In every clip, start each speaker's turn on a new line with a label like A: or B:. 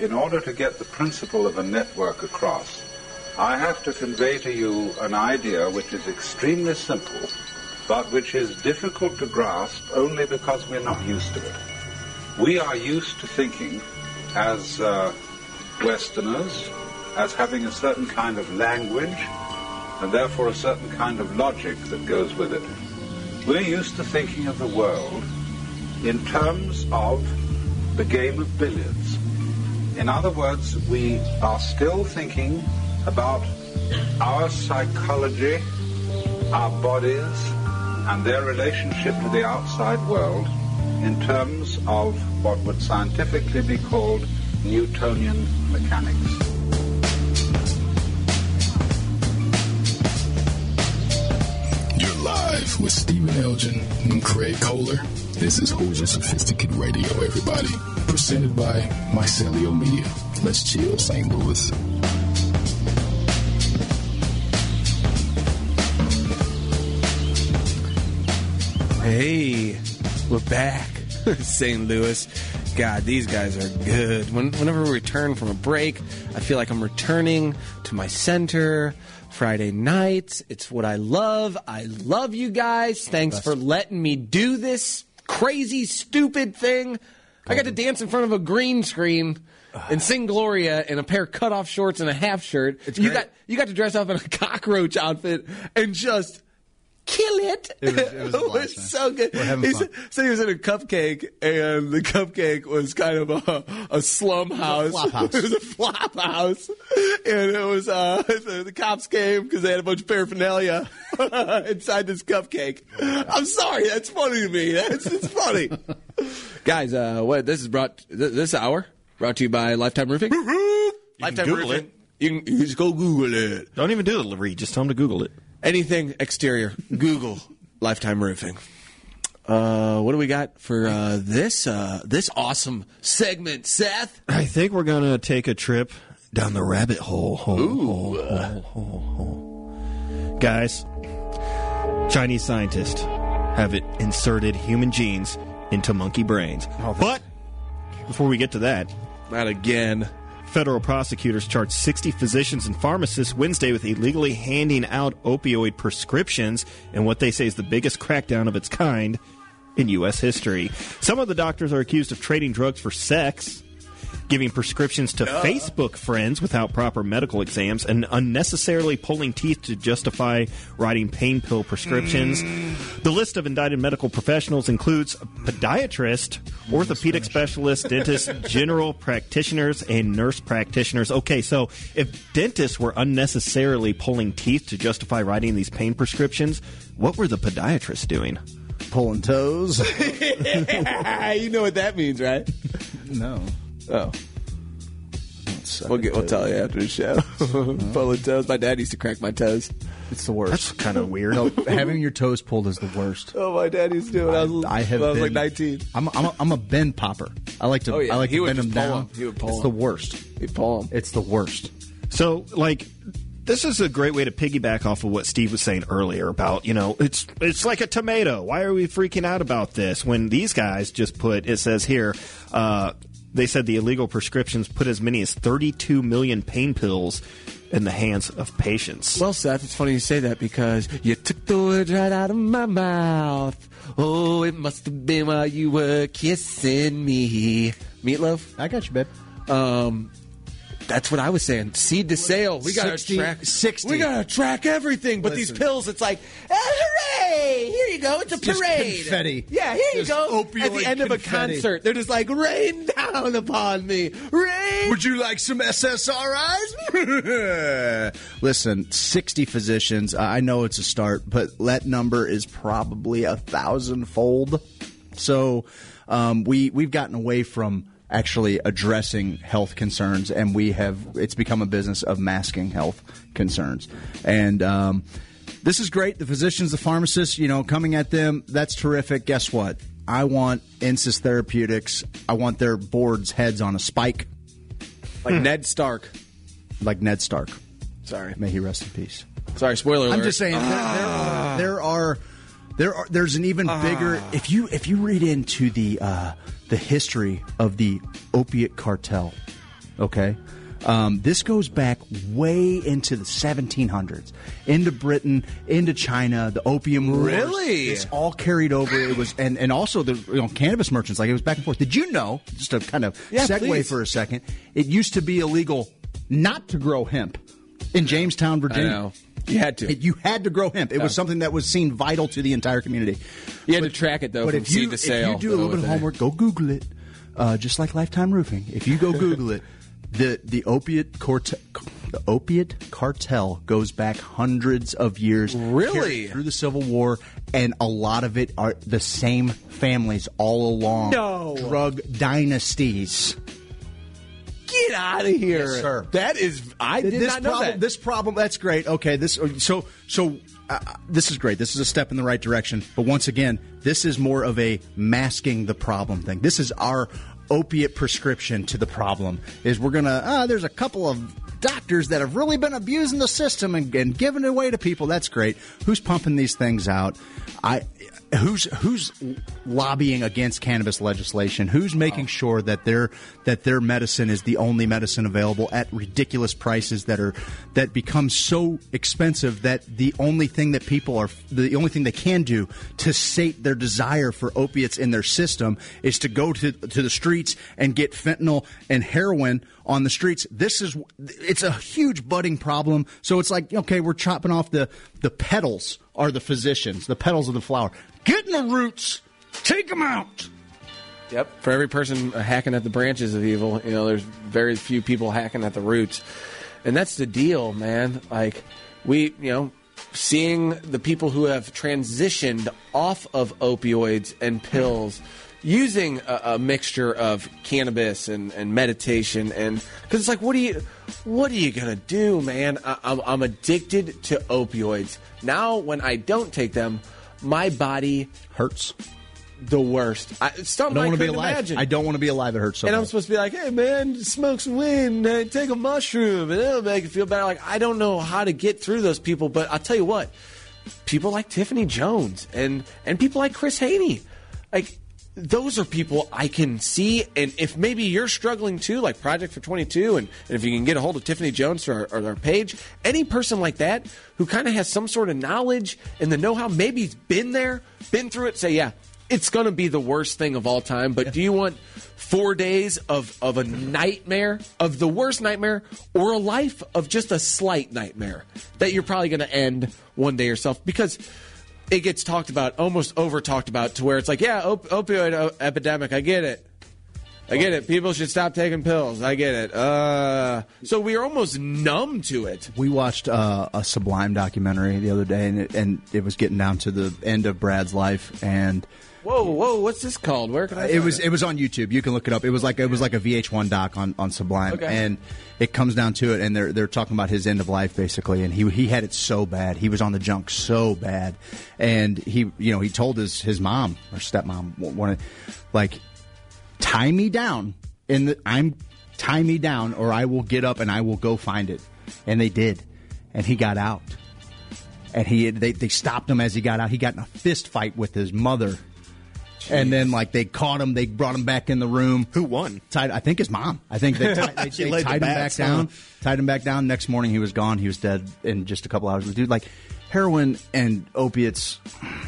A: in order to get the principle of a network across, I have to convey to you an idea which is extremely simple, but which is difficult to grasp only because we're not used to it. We are used to thinking as uh, Westerners, as having a certain kind of language, and therefore a certain kind of logic that goes with it. We're used to thinking of the world in terms of the game of billiards. In other words, we are still thinking about our psychology, our bodies, and their relationship to the outside world in terms of what would scientifically be called Newtonian mechanics.
B: You're live with Stephen Elgin and Craig Kohler. This is Hoosier Sophisticated Radio, everybody. Presented by Mycelial Media. Let's chill, St. Louis.
C: Hey, we're back. St. Louis. God, these guys are good. When, whenever we return from a break, I feel like I'm returning to my center. Friday nights. It's what I love. I love you guys. Thanks for letting me do this crazy, stupid thing. I got to dance in front of a green screen and sing Gloria in a pair of cutoff shorts and a half shirt. you
D: great.
C: got you got to dress up in a cockroach outfit and just kill it.
D: It was- it was a blast, man.
C: so good.
D: We're having
C: He's-
D: fun.
C: So he was in a cupcake, and the cupcake was kind of a, a slum house.
D: flop house.
C: it was a flop house, and it was uh, the, the cops came because they had a bunch of paraphernalia inside this cupcake. I'm sorry, that's funny to me. That's it's funny. Guys, uh, what this is brought th- this hour brought to you by Lifetime Roofing. Lifetime
E: Google
C: Roofing.
E: it.
C: You can you just go Google it.
E: Don't even do it, Reed. Just tell him to Google it.
C: Anything exterior, Google Lifetime Roofing. Uh, what do we got for uh, this uh, this awesome segment, Seth?
E: I think we're gonna take a trip down the rabbit hole. hole, hole, hole, hole, hole. Guys, Chinese scientists have it inserted human genes into monkey brains. but before we get to that,
C: Not again.
E: Federal prosecutors charged 60 physicians and pharmacists Wednesday with illegally handing out opioid prescriptions in what they say is the biggest crackdown of its kind in U.S. history. Some of the doctors are accused of trading drugs for sex, giving prescriptions to Facebook friends without proper medical exams, and unnecessarily pulling teeth to justify writing pain pill prescriptions. Mm. The list of indicted medical professionals includes a podiatrist, orthopedic specialists, dentists, general practitioners, and nurse practitioners. Okay, so if dentists were unnecessarily pulling teeth to justify writing these pain prescriptions, what were the podiatrists doing?
D: Pulling toes.
C: you know what that means, right?
D: no.
C: Oh, we'll get, we'll tell you after the show. Pulling toes. My dad used to crack my toes.
D: It's the worst.
E: That's kind of weird.
D: no, having your toes pulled is the worst.
C: Oh, my dad used to do it. I, was,
D: I have
C: when I was
D: been,
C: like 19.
D: I'm, I'm, a, I'm a bend popper. I like to.
C: Oh, yeah.
D: I like
C: He
D: to bend them
C: down. pull
D: down.
C: 'em. He would pull
D: it's
C: 'em.
D: the worst.
C: Hey, Paul.
D: It's the worst.
E: So, like, this is a great way to piggyback off of what Steve was saying earlier about, you know, it's it's like a tomato. Why are we freaking out about this when these guys just put? It says here, uh, they said the illegal prescriptions put as many as 32 million pain pills in the hands of patients.
C: Well, Seth, it's funny you say that because you took the words right out of my mouth. Oh, it must have been while you were kissing me. Meatloaf?
D: I got you, babe.
C: Um, that's what I was saying. Seed to sale. We gotta track
D: 60.
C: We gotta track everything. But these pills, it's like, ah, hooray! Here you go. It's a
D: Just
C: parade.
D: confetti.
C: Yeah, here you go. At the end of a
D: confetti.
C: concert, they're just like, rain down upon me. Rain.
D: Would you like some SSRIs? Listen, 60 physicians. I know it's a start, but that number is probably a thousandfold. So um, we we've gotten away from actually addressing health concerns, and we have it's become a business of masking health concerns. And um, this is great. The physicians, the pharmacists, you know, coming at them. That's terrific. Guess what? I want Insys Therapeutics. I want their boards' heads on a spike
C: Like Ned Stark.
D: like Ned Stark.
C: Sorry.
D: May he rest in peace.
C: Sorry, spoiler alert.
D: I'm just saying there, there, are, there are there are there's an even bigger if you if you read into the uh, the history of the opiate cartel Okay. Um, this goes back way into the 1700s, into Britain, into China, the Opium Wars.
C: Really?
D: It's all carried over. It was, and, and also the you know, cannabis merchants, like it was back and forth. Did you know, just to kind of
C: Yeah,
D: segue
C: please.
D: for a second, it used to be illegal not to grow hemp in Jamestown, Virginia.
C: You had to.
D: It- you had to grow hemp. It was something that was seen vital to the entire community.
C: You had to track it, though,
D: But if you,
C: seed to sale.
D: if you do a little bit of homework, go Google it. Uh, just like Lifetime Roofing. If you go Google it, the the opiate cartel, the opiate cartel goes back hundreds of years.
C: Really?
D: through the Civil War, and a lot of it are the same families all along.
C: No.
D: drug dynasties.
C: Get out of here,
D: Yes, sir.
C: That is, I did
D: this
C: not know
D: problem,
C: that.
D: This problem, that's great. Okay, this so so. Uh, this is great. This is a step in the right direction. But once again, this is more of a masking the problem thing. This is our opiate prescription to the problem. Is we're gonna. Uh, there's a couple of doctors that have really been abusing the system and, and giving it away to people. That's great. Who's pumping these things out? I. Who's who's lobbying against cannabis legislation? Who's making sure that their that their medicine is the only medicine available at ridiculous prices that are that become so expensive that the only thing that people are the only thing they can do to sate their desire for opiates in their system is to go to to the streets and get fentanyl and heroin on the streets. This is it's a huge budding problem. So it's like okay, we're chopping off the the petals are the physicians, the petals of the flower. Get in the roots, take them out.
C: Yep. For every person uh, hacking at the branches of evil, you know, there's very few people hacking at the roots. And that's the deal, man. Like, we, you know, seeing the people who have transitioned off of opioids and pills using a, a mixture of cannabis and, and meditation and because it's like what are you what are you gonna do man I, I'm, I'm addicted to opioids now when i don't take them my body
D: Hurts.
C: the worst. I, it's
D: I don't want to be alive.
C: imagine.
D: I don't want to be alive. It hurts so
C: and I'm supposed to be like, hey man, smoke some weed and uh, take a mushroom, and it'll make you feel better. Like I don't know how to get through those people, but I'll tell you what, people like Tiffany Jones and and people like Chris Haney, like those are people I can see. And if maybe you're struggling too, like Project for 22, and, and if you can get a hold of Tiffany Jones or, or their page, any person like that who kind of has some sort of knowledge and the know how, maybe he's been there, been through it, say, yeah, it's going to be the worst thing of all time. But do you want four days of, of a nightmare, of the worst nightmare, or a life of just a slight nightmare that you're probably going to end one day yourself? Because it gets talked about, almost over talked about, to where it's like, yeah, op- opioid o- epidemic, I get it. I get it. People should stop taking pills. I get it. Uh, so we are almost numb to it.
D: We watched uh, a Sublime documentary the other day, and it, and it was getting down to the end of Brad's life, and
C: Whoa, whoa! What's this called? Where can I?
D: Uh,
C: it
D: was it was on YouTube. You can look it up. It was like it was like a VH1 doc on, on Sublime,
C: Okay.
D: and it comes down to it, and they're they're talking about his end of life basically, and he he had it so bad. He was on the junk so bad, and he you know he told his his mom or stepmom wanted like tie me down in the I'm tie me down or I will get up and I will go find it. And they did. And he got out. And he they, they stopped him as he got out. He got in a fist fight with his mother. And then like they caught him, they brought him back in the room.
E: Who won?
D: Tied I think his mom. I think they, tied, they, they tied him back
E: huh?
D: down. Tied him back down. Next morning he was gone. He was dead in just a couple hours. Dude, like heroin and opiates,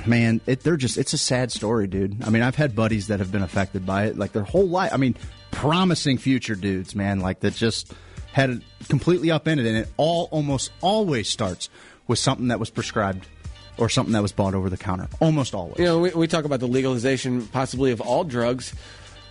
D: man, it, they're just it's a sad story, dude. I mean, I've had buddies that have been affected by it, like their whole life. I mean, promising future dudes, man, like that just had it completely upended, and it all almost always starts with something that was prescribed or something that was bought over the counter. Almost always.
C: You know, we, we talk about the legalization possibly of all drugs.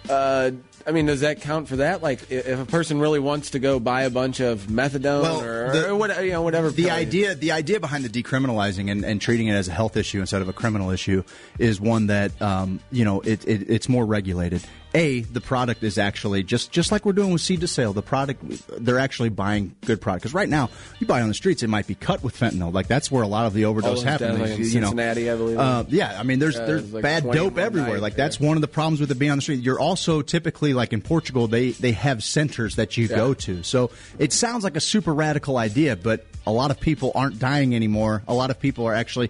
C: Uh, I mean, does that count for that? Like, if a person really wants to go buy a bunch of methadone
D: Well,
C: or,
D: the-
C: or what, you know, whatever.
D: The idea, the idea behind the decriminalizing and, and treating it as a health issue instead of a criminal issue is one that um, you know it, it, it's more regulated. A, the product is actually just just like we're doing with seed to sale. The product, they're actually buying good product. Because right now, you buy on the streets, it might be cut with fentanyl. Like that's where a lot of the overdose
C: those
D: happens.
C: like,
D: you know.
C: Cincinnati, I believe.
D: Uh, yeah, I mean, there's
C: Yeah,
D: there's
C: there's like
D: bad dope everywhere.
C: night,
D: like
C: yeah.
D: that's one of the problems with it being on the street. You're also typically like in Portugal, they they have centers that you
C: Yeah.
D: go to. So it sounds like a super radical idea, but a lot of people aren't dying anymore. A lot of people are actually.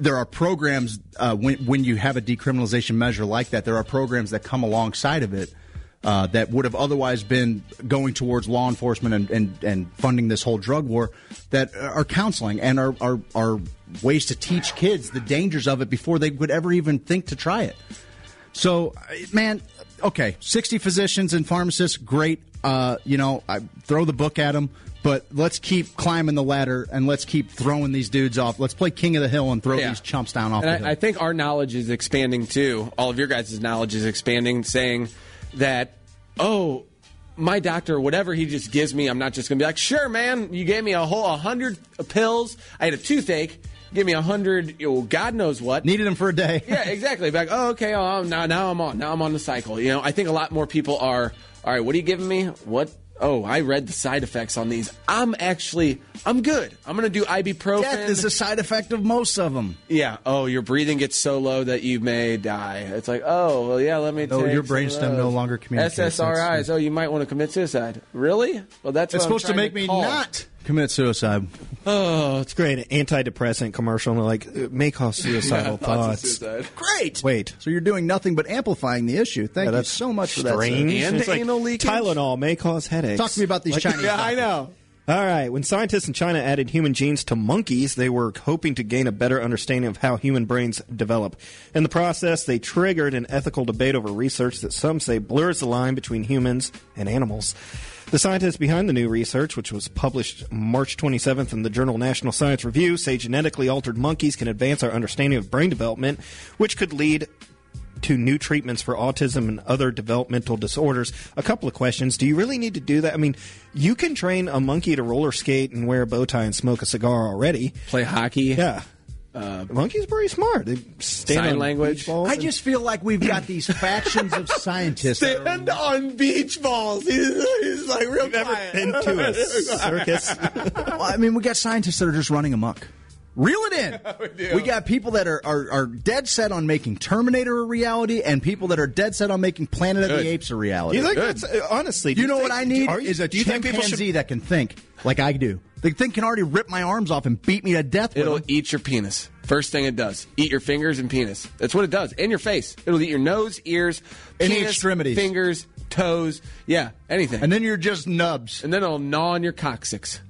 D: There are programs uh, when when you have a decriminalization measure like that. There are programs that come alongside of it uh, that would have otherwise been going towards law enforcement and, and, and funding this whole drug war that are counseling and are, are, are ways to teach kids the dangers of it before they would ever even think to try it. So, uh, man, okay, 60 physicians and pharmacists, great. Uh, you know, I throw the book at them, but let's keep climbing the ladder and let's keep throwing these dudes off. Let's play King of the Hill and throw
C: Yeah.
D: these chumps down off
C: And
D: the hill.
C: I, I think our knowledge is expanding too. All of your guys' knowledge is expanding, saying that, oh, my doctor, whatever he just gives me, I'm not just going to be like, sure, man, you gave me a whole 100 pills. I had a toothache. Give me a 100, you know, God knows what.
D: Needed them for a day.
C: yeah, exactly. Be like, oh, okay, oh, now, now I'm on. Now I'm on the cycle. You know, I think a lot more people are, all right, what are you giving me? What? Oh, I read the side effects on these. I'm actually, I'm good. I'm going to do ibuprofen.
D: Death is a side effect of most of them.
C: Yeah. Oh, your breathing gets so low that you may die. It's like, oh, well, yeah. Let me.
D: No,
C: take
D: your brainstem no longer communicates.
C: SSRIs.
D: That's-
C: Oh, you might want to commit suicide. Really? Well, that's
D: It's
C: what I'm
D: supposed to make me not commit suicide.
E: Oh, it's great. An antidepressant commercial, and they're like, it may cause suicidal
C: Thoughts
E: thoughts.
C: suicide.
D: Great.
E: Wait.
D: So you're doing nothing but amplifying the issue. Thank
E: Yeah,
D: you so much for that.
E: strange.
C: And
E: It's like
C: anal leakage?
E: Tylenol may cause headaches.
D: Talk to me about these
E: Like-
D: Chinese.
C: Yeah, I know.
E: All right. When scientists in China added human genes to monkeys, they were hoping to gain a better understanding of how human brains develop. In the process, they triggered an ethical debate over research that some say blurs the line between humans and animals. The scientists behind the new research, which was published March 27th in the journal National Science Review, say genetically altered monkeys can advance our understanding of brain development, which could lead to new treatments for autism and other developmental disorders. A couple of questions. Do you really need to do that? I mean, you can train a monkey to roller skate and wear a bow tie and smoke a cigar already.
C: Play hockey.
E: Yeah. Monkey's pretty smart. They stand
C: Sign
E: on
C: language.
E: beach balls
D: I
E: and-
D: just feel like we've got these factions of scientists. that are-
C: Stand on beach balls. He's, he's like real
E: never been to a circus.
D: Well, I mean, we got scientists that are just running amok. Reel it in. we, got people that are, are, are dead set on making Terminator a reality, and people that are dead set on making Planet of the Apes a reality.
E: you think that's uh, honestly? do
D: You know
E: think-
D: what I need
E: you-
D: is a
E: do people
D: chimpanzee
E: should-
D: that can think like I do. The thing can already rip my arms off and beat me to death.
C: It'll
D: them.
C: eat your penis. First thing it does. Eat your fingers and penis. That's what it does. And your face. It'll eat your nose, ears,
D: Any
C: penis,
D: extremities.
C: fingers, toes. Yeah, anything.
D: and then you're just nubs.
C: and then it'll gnaw on your coccyx.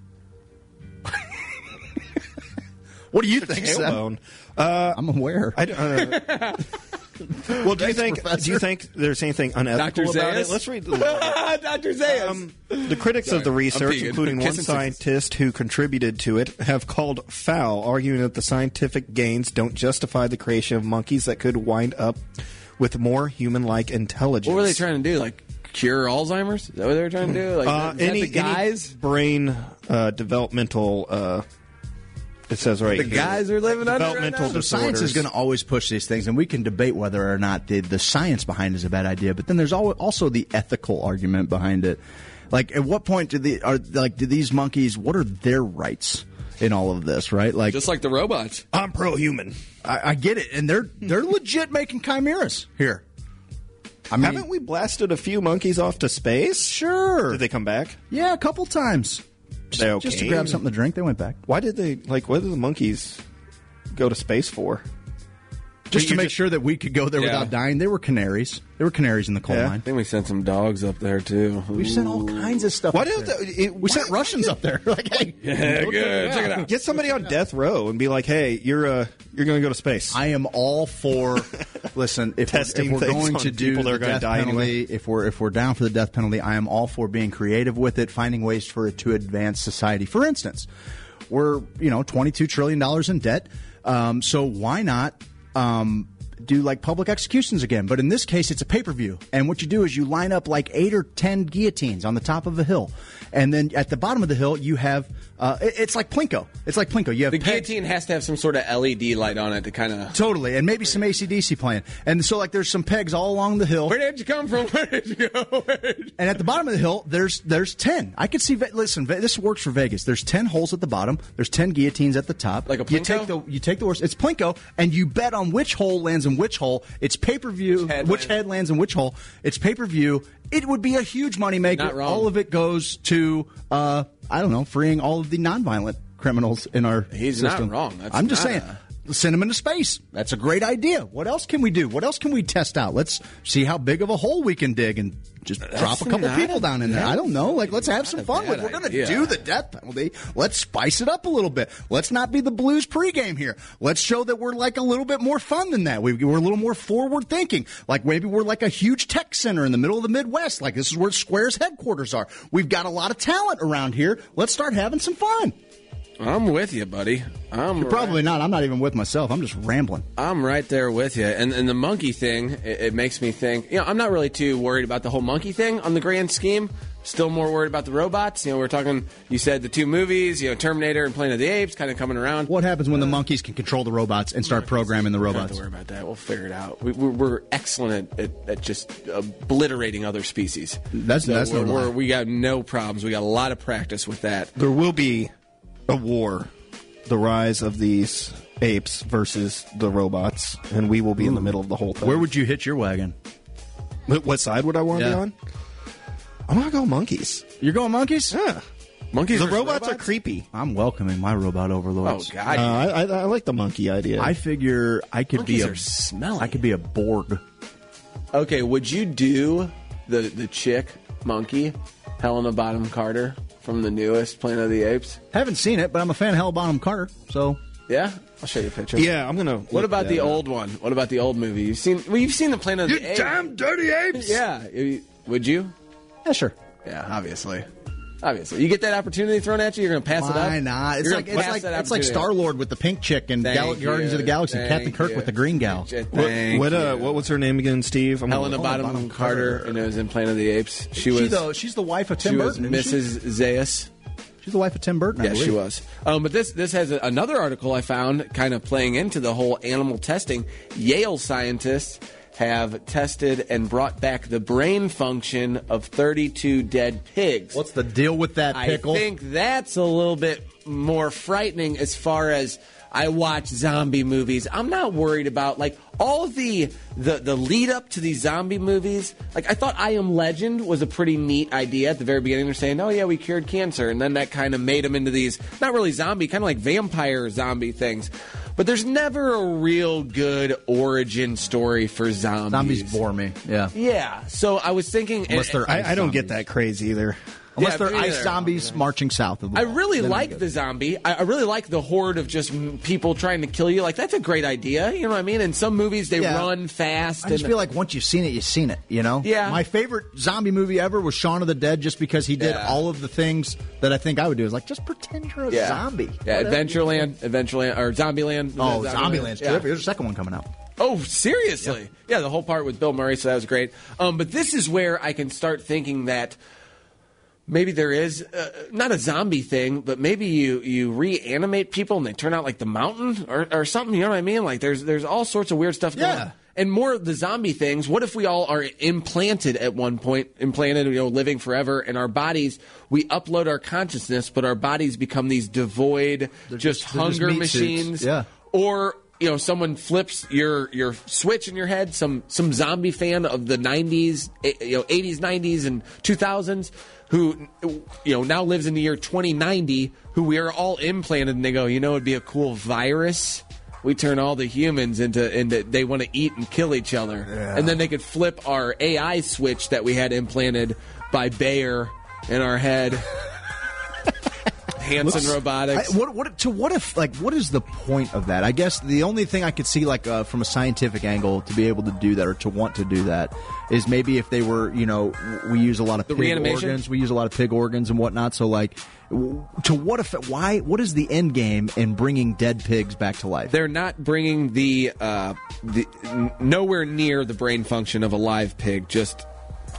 D: What do you think, Sam?
E: Uh,
D: I'm aware.
E: I don't, uh, well, do you
D: Thanks,
E: think do you think there's anything unethical
C: Dr.
E: about
C: Zayas?
E: it? Let's read. The,
C: Dr. Zayas.
E: Um, the critics of the research, including one scientist who contributed to it, have called foul, arguing that the scientific gains don't justify the creation of monkeys that could wind up with more human-like intelligence.
C: what were they trying to do? Like cure Alzheimer's? Is that what they were trying to do? Like
E: Uh, any,
C: the guys?
E: any brain uh, developmental. Uh, it says right
C: the
E: here.
C: guys are living under right
E: developmental
C: now?
D: So science is going to always push these things, and we can debate whether or not the, the science behind it is a bad idea. But then there's also the ethical argument behind it. Like, at what point do the are like do these monkeys? What are their rights in all of this? Right? Like,
C: Just like the robots.
E: I'm pro-human.
D: I, I get it, and they're they're legit making chimeras here. I mean,
E: Haven't we blasted a few monkeys off to space?
D: Sure.
E: Did they come back?
D: Yeah, a couple times.
E: They okay?
D: Just to grab something to drink, they went back.
E: Why did they like? What did the monkeys go to space for?
D: Just to make
C: just-
D: sure that we could go there
C: Yeah.
D: without dying. They were canaries. They were canaries in the coal
E: Yeah.
C: I think we sent some dogs up there too.
D: We've sent all kinds of stuff.
E: Why
D: up
E: don't
D: there.
E: the- it-
D: we sent
E: why-
D: Russians up there? Like, hey,
C: Yeah, good. Check it out.
E: Get somebody on death row and be like, "Hey, you're uh, you're going to go to space."
D: I am all for. listen, if
E: Testing
D: we're, if we're
E: things
D: going
E: on
D: to do
E: people that
D: the
E: are gonna
D: death
E: die
D: penalty,
E: anyway.
D: if we're if we're down for the death penalty, I am all for being creative with it, finding ways for it to advance society. For instance, we're you know twenty two trillion dollars in debt, um, so why not? Um, do like public executions again, but in this case, it's a pay per view. And what you do is you line up like eight or ten guillotines on the top of a hill, and then at the bottom of the hill you have uh, it- it's like plinko. It's like plinko. You have
C: The guillotine has to have some sort of LED light on it to kind of.
D: Totally, and maybe some ACDC playing. And so, like, there's some pegs all along the hill.
C: Where did you come from? Where did you go? Did-
D: And at the bottom of the hill, there's there's ten. I could see. Listen, this works for Vegas. There's ten holes at the bottom. There's ten guillotines at the top.
C: Like a Plinko?
D: You take the you take the horse. It's plinko, and you bet on which hole lands in which hole. It's pay per view.
C: Which head
D: Which
C: lands.
D: head lands in which hole? It's pay per view. It would be a huge moneymaker.
C: Not.
D: All of it goes to uh, I don't know, freeing all of the nonviolent criminals in our
C: He's not
D: system.
C: wrong. That's
D: I'm just
C: not
D: saying.
C: a-
D: send them into space. That's a great idea. What else can we do? What else can we test out? Let's see how big of a hole we can dig and just drop a couple people down in there. I don't know. Like, let's have some fun. Like, we're going to do the death penalty. Let's spice it up a little bit. Let's not be the Blues pregame here. Let's show that we're like a little bit more fun than that. We're a little more forward thinking. Like maybe we're like a huge tech center in the middle of the Midwest. Like this is where Square's headquarters are. We've got a lot of talent around here. Let's start having some fun.
C: I'm with you, buddy. I'm
D: You're probably not. I'm not even with myself. I'm just rambling.
C: I'm right there with you. And and the monkey thing, it, it makes me think. You know, I'm not really too worried about the whole monkey thing on the grand scheme. Still more worried about the robots. You know, we're talking. You said the two movies. You know, Terminator and Planet of the Apes, kind of coming around.
D: What happens when the uh, monkeys can control the robots and start programming the
C: robots? Don't
D: robots?
C: worry about that. We'll figure it out. We, we're, we're excellent at, at, at just obliterating other species.
D: That's-
C: So
D: that's no
C: we're,
D: lie.
C: we're, we got no problems. We got a lot of practice with that.
E: There will be a war, the rise of these apes versus the robots, and we will be in the middle of the whole thing.
D: Where would you hitch your wagon?
E: What what side would I want to
D: Yeah.
E: be on? I'm gonna go monkeys.
D: You're going monkeys?
E: Yeah,
C: Monkeys.
E: the
C: versus
E: robots, are creepy.
D: I'm welcoming my robot overlords.
C: Oh
D: overlords.
C: God.
E: Uh, I, I, I like the monkey idea.
D: I figure I could
C: Monkeys
D: be a
C: are smelly.
D: I could be a Borg.
C: Okay, would you do the the chick monkey, Helena Bottom Carter from the newest Planet of the Apes?
D: Haven't seen it, but I'm a fan of Hell Bonham Carter. So
C: Yeah, I'll show you a picture.
E: yeah, I'm gonna.
C: What about the old one? What about the old movie? You've seen? Well, you've seen the Planet of the Apes.
D: You Damn dirty apes.
C: Yeah. Would you?
D: Yeah, sure.
C: Yeah, obviously. Obviously, you get that opportunity thrown at you, you're going to pass it up.
D: Why not? It's
C: You're
D: like
C: gonna
D: it's like it's like. Star Lord with the pink chick and
C: Thank
D: Gal-
C: you.
D: Guardians of the Galaxy,
C: Thank
D: Captain Kirk
C: you.
D: with the green gal.
C: Thank
E: What uh, what was her name again, Steve? I'm gonna-
C: Helena
D: Helena
C: Bottom
D: Bonham
C: Carter,
D: Carter.
C: and it was in Planet of the Apes. She was
D: She the, she's the wife of Tim
C: she
D: Burton. isn't
C: Mrs. Zayas.
D: She's the wife of Tim Burton. I
C: Yes, she was. Um, but this this has a, another article I found, kind of playing into the whole animal testing. Yale scientists have tested and brought back the brain function of 32 dead pigs.
D: What's the deal with that pickle?
C: I think that's a little bit more frightening as far as I watch zombie movies. I'm not worried about like all the the the lead up to these zombie movies. Like I thought I Am Legend was a pretty neat idea at the very beginning. They're saying, "Oh yeah, we cured cancer," and then that kind of made them into these not really zombie, kind of like vampire zombie things. But there's never a real good origin story for zombies.
D: Zombies bore me. Yeah.
C: Yeah. So I was thinking,
D: Unless they're
E: I, I don't get that crazy either.
D: Unless
C: Yeah,
D: they're ice
C: neither.
D: zombies marching south of the
C: I
D: wall.
C: really
D: Then
C: like the zombie. I, I really like the horde of just people trying to kill you. Like that's a great idea. You know what I mean? In some movies, they
D: Yeah.
C: run fast.
D: I just feel like once you've seen it, you've seen it. You know.
C: Yeah.
D: My favorite zombie movie ever was Shaun of the Dead, just because he did
C: Yeah.
D: all of the things that I think I would do. Is like just pretend you're a zombie.
C: Yeah,
D: Whatever.
C: Adventureland, Adventureland, or Zombieland.
D: Oh, Zombieland's
C: Yeah.
D: terrific. There's a second one coming out.
C: Oh, seriously? Yeah. the whole part with Bill Murray, so that was great. Um, but this is where I can start thinking that maybe there is uh, not a zombie thing, but maybe you you reanimate people and they turn out like the mountain or, or something. You know what I mean? Like there's there's all sorts of weird stuff going
D: Yeah.
C: on. And more of the zombie things. What if we all are implanted at one point, implanted, you know, living forever, and our bodies, we upload our consciousness, but our bodies become these devoid,
D: They're
C: just,
D: just- they're just
C: hunger
D: suits.
C: machines.
D: Yeah.
C: Or you know, someone flips your your switch in your head. Some some zombie fan of the '90s, eh, you know, '80s, '90s, and 2000s, who you know now lives in the year 2090, who we are all implanted, and they go, you know, it'd be a cool virus. We turn all the humans into into they want to eat and kill each other, and then they could flip our AI switch that we had implanted by Bayer in our head. Hanson Robotics.
D: I, what, what, to what if, like, what is the point of that? I guess the only thing I could see, like, uh, from a scientific angle, to be able to do that or to want to do that is maybe if they were, you know, we use a lot of
C: The
D: pig
C: reanimation?
D: organs, we use a lot of pig organs and whatnot. So, like, to what effect? Why? What is the end game in bringing dead pigs back to life?
C: they're not bringing the uh, the nowhere near the brain function of a live pig. Just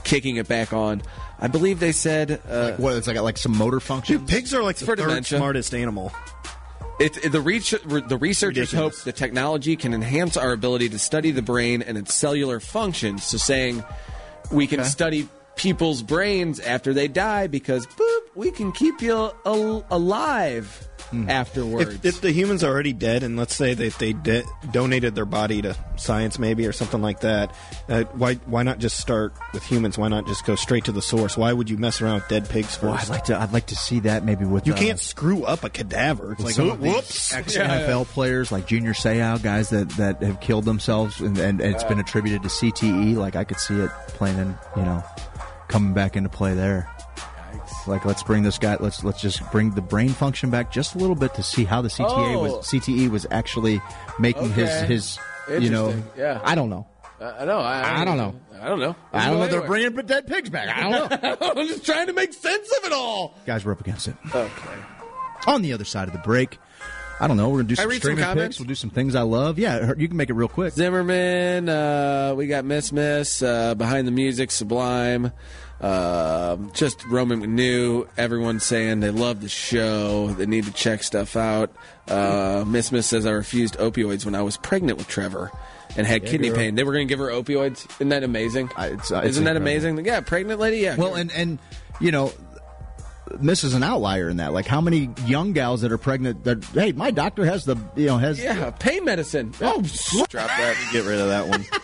C: kicking it back on. I believe they said uh,
D: what? It's like like some motor function.
E: Dude, pigs are like the third
C: dementia.
E: smartest animal.
C: it, it- the, reach, the researchers
E: Ridiculous.
C: hope the technology can enhance our ability to study the brain and its cellular functions. So saying we can study people's brains after they die because boop, we can keep you al- alive. Afterwards.
E: If, if the human's are already dead, and let's say that they de- donated their body to science, maybe or something like that, uh, why why not just start with humans? Why not just go straight to the source? Why would you mess around with dead pigs first?
D: Well, I'd like to. I'd like to see that maybe with
E: you
D: uh,
E: can't screw up a cadaver. It's like
D: some
E: "Oh,
D: of these
E: whoops.
D: ex NFL players like Junior Seau, guys that, that have killed themselves, and, and, and it's been attributed to CTE. Like I could see it playing in, you know, coming back into play there. Like let's bring this guy. Let's let's just bring the brain function back just a little bit to see how the CTA
C: Oh.
D: was CTE was actually making
C: Okay.
D: his his you know.
C: Yeah.
D: I don't know.
C: I know. I,
D: I don't know.
C: I don't know.
D: I don't know. They're
C: Anyway.
D: bringing dead pigs back. I don't know.
C: I'm just trying to make sense of it all.
D: Guys, we're up against it.
C: Okay.
D: On the other side of the break, I don't know. We're gonna do some
C: read some
D: streaming picks. We'll do some things I love. Yeah, you can make it real quick.
C: Zimmerman, uh, we got Miss Miss, uh, Behind the Music, Sublime, uh, just Roman McNew. Everyone saying they love the show. They need to check stuff out. Uh, Miss Miss says I refused opioids when I was pregnant with Trevor and had kidney
D: girl.
C: pain. They were going to give her opioids. Isn't that amazing?
D: Uh, it's- uh,
C: Isn't that
D: incredible.
C: amazing? Yeah, pregnant lady. Yeah.
D: Well, and and you know, Miss is an outlier in that. Like, how many young gals that are pregnant that hey, my doctor has the you know has
C: yeah, pain medicine. Oh, drop that.
E: And get rid of that one.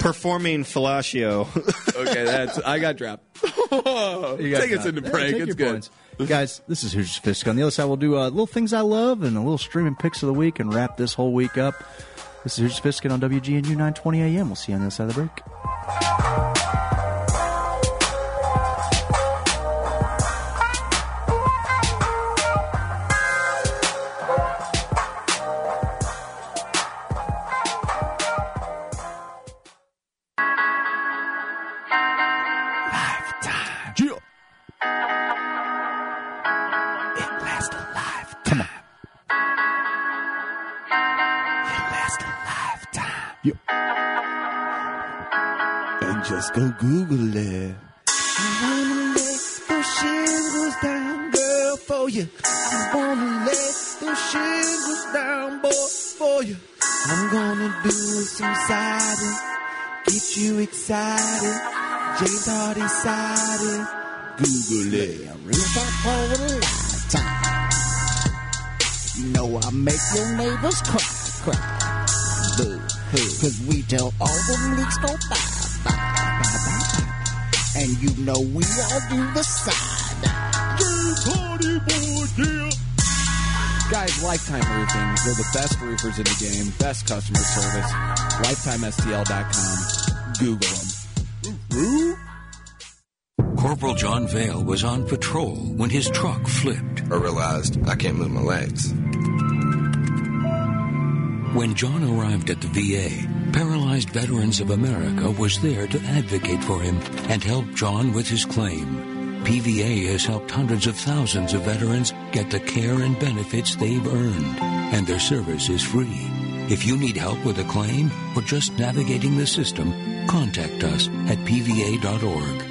E: Performing fellatio.
C: Okay, that's I got dropped.
D: You got
C: Take us into break.
D: take
C: it's good.
D: points. Guys, this is Hoosiers Fistic. On the other side, we'll do uh, little things I love and a little streaming picks of the week and wrap this whole week up. This is Hoosiers Fistic on WGNU 920 AM. We'll see you on the other side of the break. Go Google it. I wanna let those shingles down, girl, for you. I wanna let those shingles down, boy, for you. I'm gonna do some siding, get you excited. James Hardie siding. Google it. Roof up over the lifetime. You know I make your neighbors cry, cry. Know we all do the side. James Hardie boy, yeah. Guys, Lifetime Roofing, they're the best roofers in the game, best customer service. LifetimeSTL.com. Google them.
F: Corporal John Vale was on patrol when his truck flipped.
G: I realized I can't move my legs.
F: When John arrived at the VA, Paralyzed Veterans of America was there to advocate for him and help John with his claim. PVA has helped hundreds of thousands of veterans get the care and benefits they've earned, and their service is free. If you need help with a claim or just navigating the system, contact us at pva.org.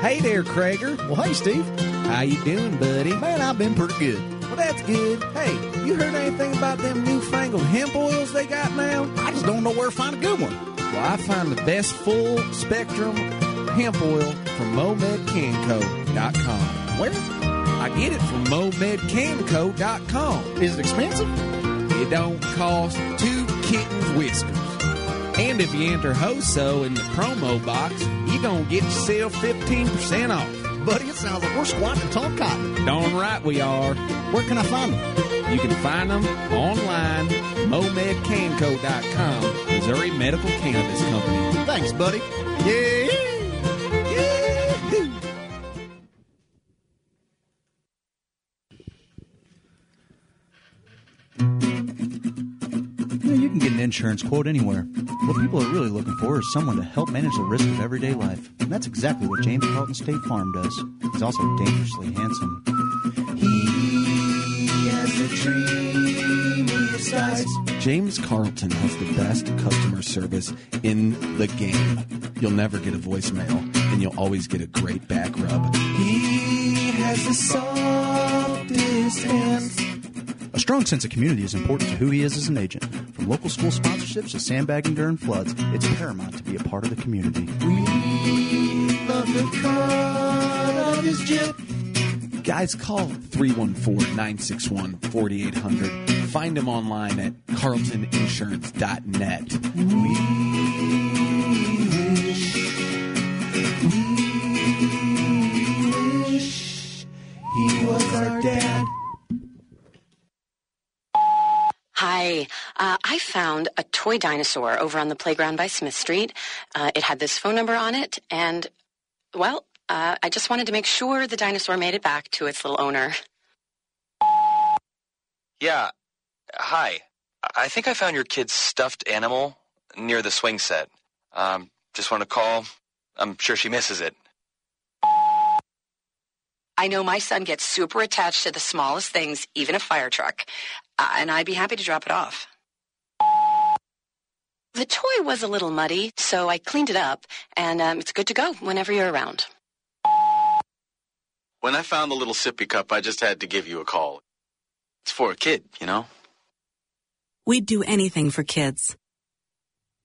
H: Hey there, Krager.
D: Well, hey, Steve.
H: How you doing, buddy?
D: Man, I've been pretty good.
H: Well, that's good. Hey, you heard anything about them newfangled hemp oils they got now?
D: I just don't know where to find a good one.
H: Well, I find the best full spectrum hemp oil from MomedCanco.com.
D: Where?
H: I get it from MomedCanco.com.
D: Is it expensive?
H: It don't cost two kittens whiskers. And if you enter HOSO in the promo box, you're going to get yourself 15% off.
D: Buddy, it sounds like we're squatting tall cotton.
H: Darn right we are.
D: Where can I find them?
H: You can find them online, momedcanco.com, Missouri Medical Cannabis Company.
D: Thanks, buddy. Yeah. Can get an insurance quote anywhere. What people are really looking for is someone to help manage the risk of everyday life. And that's exactly what James Carlton State Farm does. He's also dangerously handsome. He has a dream in.
C: James Carlton has the best customer service in the game. You'll never get a voicemail, and you'll always get a great back rub.
D: He has the softest hands. A strong sense of community is important to who he is as an agent. From local school sponsorships to sandbagging during floods, it's paramount to be a part of the community. We love the
H: front of his Jeep. Guys, call 314-961-4800. Find him online at carltoninsurance.net. He
I: I found a toy dinosaur over on the playground by Smith Street. Uh, it had this phone number on it, and, well, uh, I just wanted to make sure the dinosaur made it back to its little owner.
J: Yeah. Hi. I think I found your kid's stuffed animal near the swing set. Um, just want to call. I'm sure she misses it.
I: I know my son gets super attached to the smallest things, even a fire truck, uh, and I'd be happy to drop it off. The toy was a little muddy, so I cleaned it up, and um, it's good to go whenever you're around.
J: When I found the little sippy cup, I just had to give you a call. It's for a kid, you know?
K: We'd do anything for kids.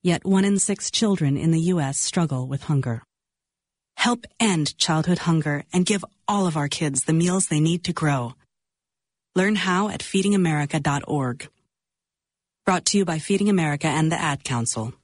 K: Yet one in six children in the U.S. struggle with hunger. Help end childhood hunger and give all of our kids the meals they need to grow. Learn how at feedingamerica.org. Brought to you by Feeding America and the Ad Council.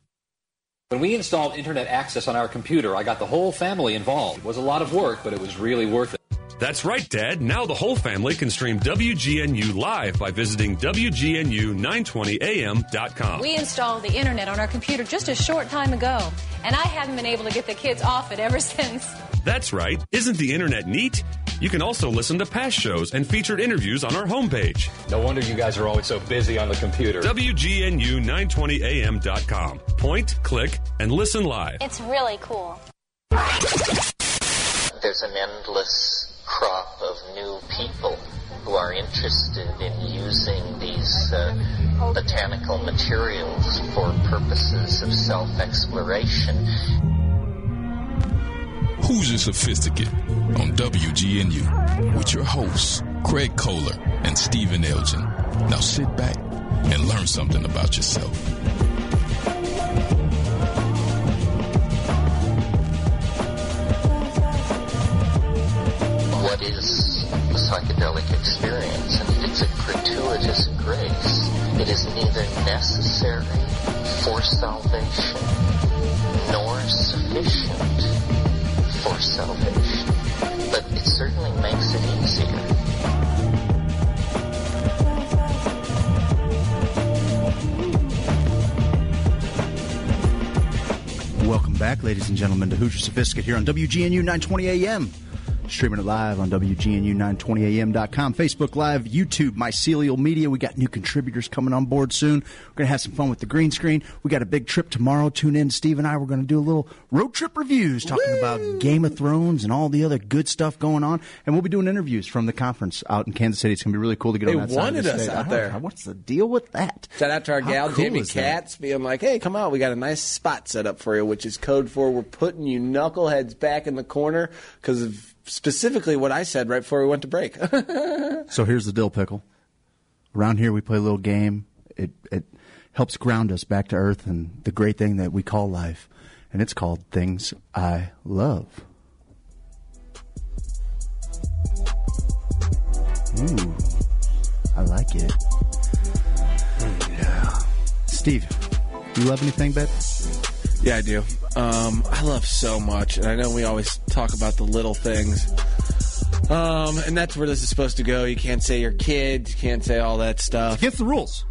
L: When we installed internet access on our computer, I got the whole family involved. It was a lot of work, but it was really worth it.
M: That's right, Dad. Now the whole family can stream WGNU live by visiting WGNU920AM.com.
N: We installed the internet on our computer just a short time ago, and I haven't been able to get the kids off it ever since.
M: That's right. Isn't the internet neat? You can also listen to past shows and featured interviews on our homepage.
L: No wonder you guys are always so busy on the computer.
M: WGNU920AM.com. Point, click, and listen live.
O: It's really cool.
P: There's an endless crop of new people who are interested in using these uh, botanical materials for purposes of self exploration.
B: Who's your sophisticate on WGNU with your hosts, Craig Kohler and Stephen Elgin. Now sit back and learn something about yourself.
P: Experience? It's a gratuitous grace. It is neither necessary for salvation nor sufficient for salvation, but it certainly makes it easier.
D: Welcome back, ladies and gentlemen, to Hoosier Sophisticate here on WGNU 920 AM. Streaming it live on WGNU920AM.com, Facebook Live, YouTube, Mycelial Media. We got new contributors coming on board soon. We're going to have some fun with the green screen. We got a big trip tomorrow. Tune in. Steve and I, we're going to do a little road trip reviews talking Woo! about Game of Thrones and all the other good stuff going on. And we'll be doing interviews from the conference out in Kansas City. It's going to be really cool to get
C: they
D: on that
C: wanted
D: side of the
C: us
D: state.
C: out uh-huh. there.
D: What's the deal with that?
C: Shout out to our
D: How
C: gal,
D: cool
C: Jamie
D: is that?
C: Katz, being like, hey, come out. We got a nice spot set up for you, which is code for we're putting you knuckleheads back in the corner because of specifically what I said right before we went to break.
D: So here's the dill pickle. Around here, we play a little game. It it helps ground us back to earth and the great thing that we call life, and it's called things I love. Ooh, I like it. Yeah, Steve, you love anything, babe?
C: Yeah, I do. Um, I love so much, and I know we always talk about the little things. Um, and that's where this is supposed to go. You can't say your kids, you can't say all that stuff.
D: Against the rules.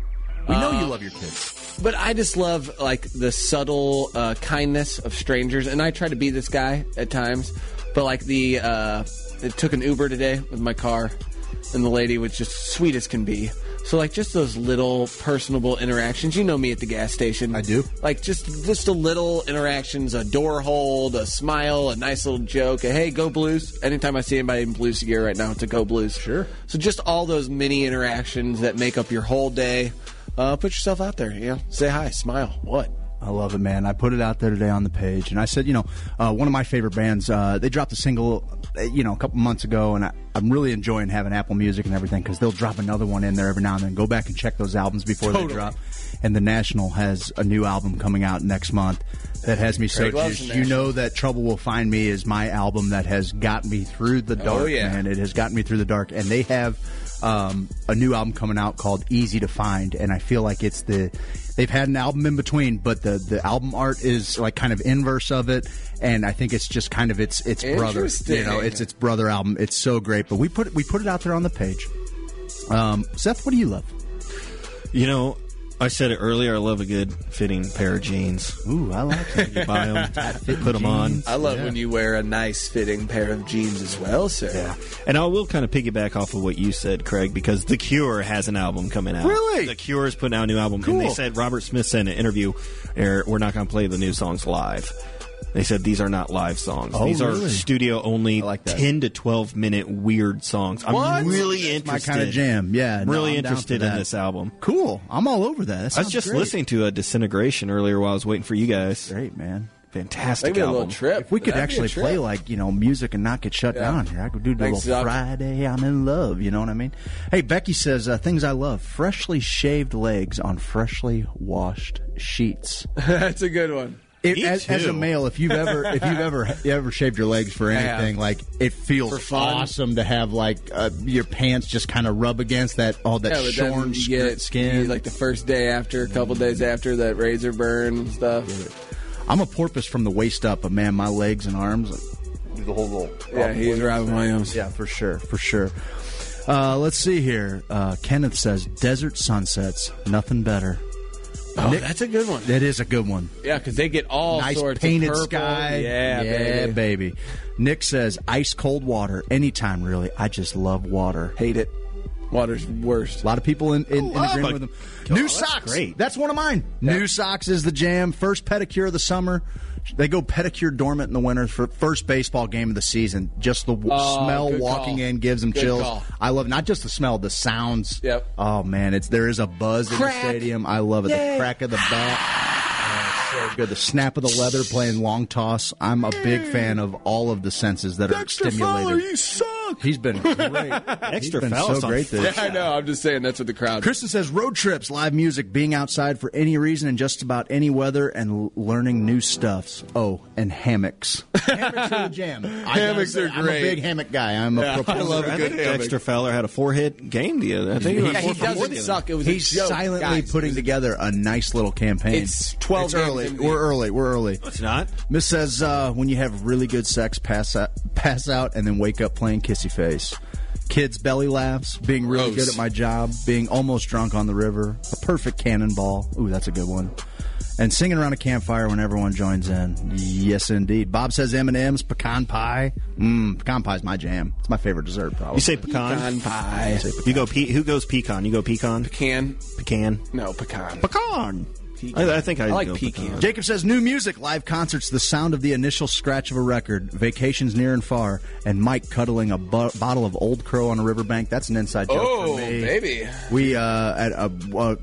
D: We know you
C: Uh,
D: love your kids.
C: But I just love like the subtle uh, kindness of strangers, and I try to be this guy at times. But like the, uh, it took an Uber today with my car, and the lady was just sweet as can be. So like just those little personable interactions. You know me at the gas station. I
D: do.
C: Like just just a little interactions, a door hold, a smile, a nice little joke, a hey go Blues. Anytime I see anybody in Blues gear right now, it's a go Blues. Sure. So just all those mini interactions that make up your whole day. Uh, put yourself out there. You know, say hi, smile. What?
D: I love it, man. I put it out there today on the page, and I said, you know, uh, one of my favorite bands. Uh, they dropped a single, uh, you know, a couple months ago, and I, I'm really enjoying having Apple Music and everything because they'll drop another one in there every now and then. Go back and check those albums before
C: Totally.
D: they drop. And the National has a new album coming out next month that has me so
C: Craig loves
D: juiced. You know that Trouble Will Find Me is my album that has got me through the dark,
C: Oh, yeah.
D: man. It has gotten me through the dark, and they have um, a new album coming out called Easy to Find, and I feel like it's the they've had an album in between, but the the album art is like kind of inverse of it, and I think it's just kind of its its brother. You know, it's its brother album. It's so great, but we put it, we put it out there on the page. Um, Seth, what do you love?
E: You know, I said it earlier. I love a good fitting pair of jeans.
D: Ooh, I like that.
E: You buy them, put them on.
C: I love when you wear a nice fitting pair of jeans as well, sir.
E: Yeah. And I will kind of piggyback off of what you said, Craig, because The Cure has an album coming out.
C: Really?
E: The Cure is putting out a new album. And they said, Robert Smith said in an interview, er, we're not going to play the new songs live. They said these are not live songs.
D: Oh,
E: these are
D: really?
E: studio only,
D: like
E: 10 to 12 minute weird songs. I'm
D: What?
E: really
D: That's my
E: interested.
D: kinda jam. Yeah,
E: I'm
D: no,
E: really
D: I'm
E: interested in this album.
D: Cool. I'm all over that. that
E: I was just
D: great.
E: listening to a Disintegration earlier while I was waiting for you guys.
D: Great, man.
E: Fantastic
C: Maybe a
E: album.
C: little trip.
D: If we could
C: That'd
D: actually play like you know music and not get shut
C: Yeah.
D: down here, I could do the
C: Thanks,
D: little
C: Doc.
D: Friday. I'm in love. You know what I mean? Hey, Becky says uh, things I love: freshly shaved legs on freshly washed sheets.
C: That's a good one.
D: It, as, as a male, if you've ever if you've ever ever shaved your legs for
C: I have.
D: anything, like it feels awesome to have like uh, your pants just kind of rub against that all that
C: Yeah,
D: shorn
C: you get
D: skin.
C: you get, like the first day after, a couple days after that razor burn and stuff.
D: I'm a porpoise from the waist up, but man, my legs and arms do the whole little.
C: Yeah, he's Robin Williams.
D: Yeah, for sure, for sure. Uh, let's see here. Uh, Kenneth says, "Desert sunsets, nothing better."
C: Oh,
D: Nick-
C: that's a good one.
D: That is a good one.
C: Yeah, because they get all
D: nice
C: sorts
D: painted
C: of purple.
D: sky.
C: Yeah,
D: yeah,
C: baby.
D: Nick says, "Ice cold water, anytime. Really, I just love water.
C: Hate it. Water's worst.
D: A lot of people in, in, in agreement with them.
E: Oh,
D: New
E: that's
D: socks.
E: great.
D: That's one of mine. New socks is the jam. First pedicure of the summer. They go pedicure dormant in the winter for first baseball game of the season. Just the w-
C: Oh,
D: smell walking
C: call.
D: in gives them
C: Good
D: chills.
C: call.
D: I love not just the smell, the sounds.
C: Yep.
D: Oh man, it's there is a buzz in the stadium. I love it.
C: Yay.
D: The crack of the bat. Oh, so good. The snap of the leather playing long toss. I'm a big fan of all of the senses that are stimulated.
C: Fowler, you suck.
D: He's been great. He's
E: Extra
D: been so great this
C: Yeah, I know. I'm just saying that's what the crowd.
D: Kristen says road trips, live music, being outside for any reason and just about any weather, and l- learning new stuffs. Oh, and hammocks. hammocks are the jam.
C: Hammocks
D: say,
C: are
D: I'm a
C: great.
D: big hammock guy. I'm a
C: Yeah, I
D: proponent.
C: love a
E: I
C: good
E: think
C: hammock.
E: Dexter Fowler had a four hit game the other. I think
D: Yeah,
E: it was
C: Yeah,
E: four
C: he doesn't
E: the
C: suck. It was
D: He's
C: a joke,
D: silently
C: guys.
D: putting together a nice little campaign.
C: It's 12
D: It's early.
C: in
D: We're early. We're early.
E: It's not.
D: Miss says uh, when you have really good sex, pass out, pass out, and then wake up playing kissy face. Kids belly laughs, being really
C: Gross.
D: good at my job, being almost drunk on the river, a perfect cannonball. Ooh, that's a good one. And singing around a campfire when everyone joins in. Yes, indeed. Bob says M and M's, pecan pie. Mmm, pecan pie's my jam. It's my favorite dessert. Probably.
E: You say pecan?
C: Pecan pie.
E: You go. Pe- who goes pecan? You go pecan.
C: Pecan?
E: Pecan.
C: No, pecan.
E: Pecan. I, I think I,
C: I like
E: go
C: pecan.
D: Jacob says new music, live concerts, the sound of the initial scratch of a record, vacations near and far, and Mike cuddling a bo- bottle of Old Crow on a riverbank. That's an inside joke
C: Oh,
D: for me.
C: baby.
D: We uh, at a. Uh,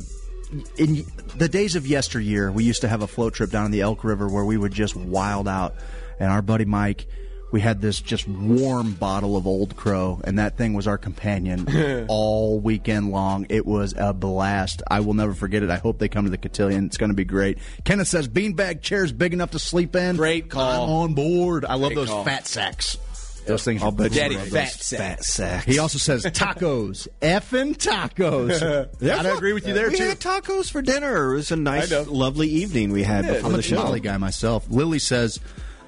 D: in the days of yesteryear, we used to have a float trip down in the Elk River where we would just wild out. And our buddy Mike, we had this just warm bottle of Old Crow, and that thing was our companion all weekend long. It was a blast. I will never forget it. I hope they come to the cotillion. It's going to be great. Kenneth says beanbag chairs big enough to sleep in.
C: Great call.
D: I'm on board. I love
C: Great
D: those
C: call.
D: fat sacks. Those things.
E: I'll bet you
C: Daddy fat
E: those
C: sack.
E: fat sacks.
D: He also says tacos. Effing tacos. Gotta agree with you there
E: we
D: too.
E: had tacos for dinner. It was a nice, lovely evening we had before
D: I'm
E: the
D: a
E: show.
D: guy myself. Lily says,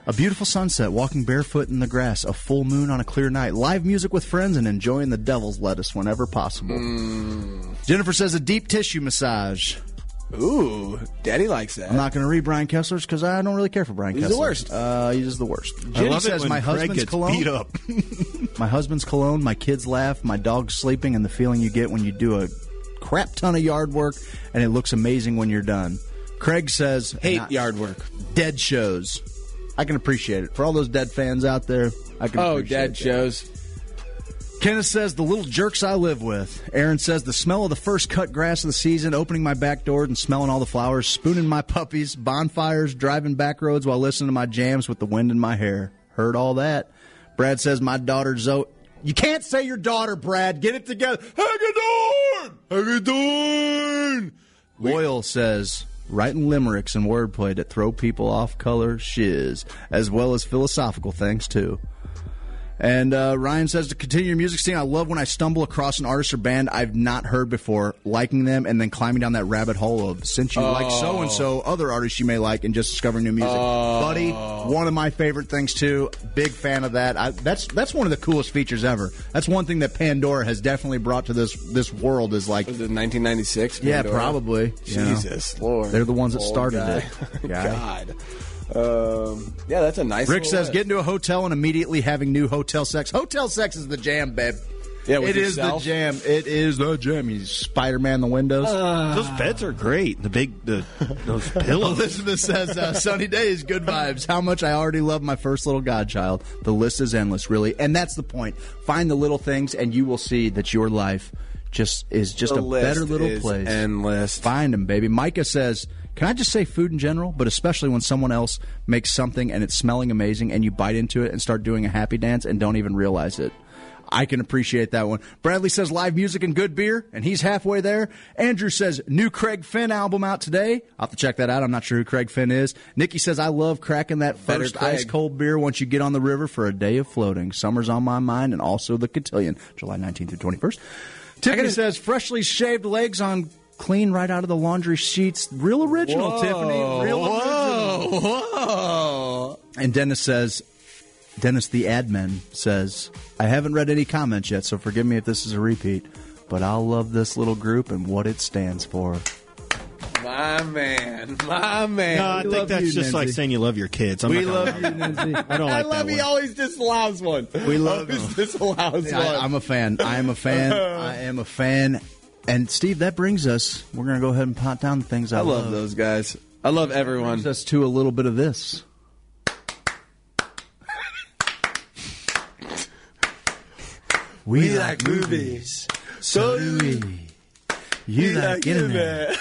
D: a beautiful sunset, walking barefoot in the grass, a full moon on a clear night, live music with friends, and enjoying the devil's lettuce whenever possible. Jennifer says, a deep tissue massage.
C: Ooh, Daddy likes that.
D: I'm not going to read Brian Kessler's because I don't really care for Brian
C: He's the worst.
D: Uh, he's just the worst.
E: I
D: Jenny
E: love it
D: says, my husband's cologne.
E: beat up.
D: my husband's cologne, my kids laugh, my dog's sleeping, and the feeling you get when you do a crap ton of yard work and it looks amazing when you're done. Craig says,
C: Hate yard work.
D: dead shows. I can appreciate it. For all those dead fans out there, I can
C: oh,
D: appreciate Oh,
C: dead
D: that.
C: shows.
D: Kenneth says the little jerks I live with. Aaron says the smell of the first cut grass of the season, opening my back door and smelling all the flowers, spooning my puppies, bonfires, driving back roads while listening to my jams with the wind in my hair. Heard all that. Brad says my daughter Zoe. You can't say your daughter, Brad. Get it together. Hagedorn! Hagedorn! Loyal says writing limericks and wordplay to throw people off color shiz, as well as philosophical things too. And uh, Ryan says to continue your music scene. I love when I stumble across an artist or band I've not heard before, liking them, and then climbing down that rabbit hole of since you like so and so, other artists you may like, and just discovering new music.
C: Oh.
D: Buddy, one of my favorite things too. Big fan of that. I, that's that's one of the coolest features ever. That's one thing that Pandora has definitely brought to this this world is like.
C: Was it 1996?
D: Yeah, probably. you know.
C: Jesus Lord.
D: They're the ones that started
C: guy.
D: it.
C: God. Um, yeah, that's a nice.
D: Rick says
C: list.
D: get into a hotel and immediately having new hotel sex. Hotel sex is the jam, babe.
C: Yeah, with
D: it is the jam. It is the jam. He's Spider Man the windows.
E: Those beds are great. The big, the those pillows.
D: Elizabeth says, uh, "Sunny days, good vibes. How much I already love my first little godchild. The list is endless, really, and that's the point. Find the little things, and you will see that your life just is just
C: The
D: a
C: list
D: better little
C: is
D: place.
C: endless.
D: Find them, baby. Micah says." Can I just say food in general, but especially when someone else makes something and it's smelling amazing and you bite into it and start doing a happy dance and don't even realize it? I can appreciate that one. Bradley says live music and good beer, and he's halfway there. Andrew says new Craig Finn album out today. I'll have to check that out. I'm not sure who Craig Finn is. Nikki says I love cracking that first ice cold beer once you get on the river for a day of floating. Summer's on my mind, and also the cotillion, July 19th through 21st. Tiffany says freshly shaved legs on clean right out of the laundry sheets. Real original,
C: Whoa,
D: Tiffany. Real original.
C: Whoa.
D: And Dennis says, Dennis the admin says, I haven't read any comments yet, so forgive me if this is a repeat, but I'll love this little group and what it stands for.
C: My man, my man.
E: No, I
D: We
E: think that's
D: you,
E: just like saying you love your kids. I'm
D: we
E: not
D: love you, Nancy.
E: I don't
C: I love
E: that
C: he
E: one.
C: always disallows one.
D: We love
C: always
D: him.
C: disallows
D: I,
C: one.
D: I'm a fan. I am a fan. I am a fan. And Steve, that brings us. We're going to go ahead and pot down the things I,
C: I love those guys. I love everyone.
D: Brings us to a little bit of this. We, like movies. So do we. You like internet.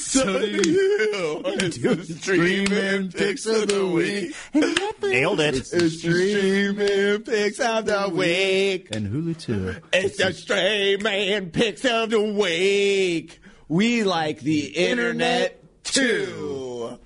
C: So do you. It's the streaming picks of the week.
E: Nailed it.
C: It's the streaming picks of the week.
D: And Hulu too.
C: It's the streaming picks of the week. We like the internet too.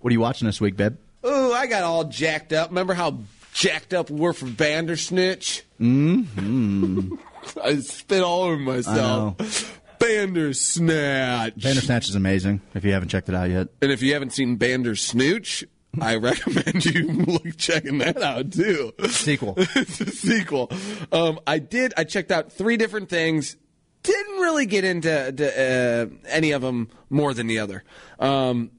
D: What are you watching this week, babe?
C: Oh, I got all jacked up. Remember how jacked up we were for Bandersnitch?
D: Mm-hmm.
C: I spit all over myself. Bandersnatch.
D: Bandersnatch is amazing. If you haven't checked it out yet,
C: And if you haven't seen Bandersnooch, I recommend you look checking that out too.
D: sequel.
C: it's a sequel. Um, I did. I checked out three different things. Didn't really get into to, uh, any of them more than the other. Um,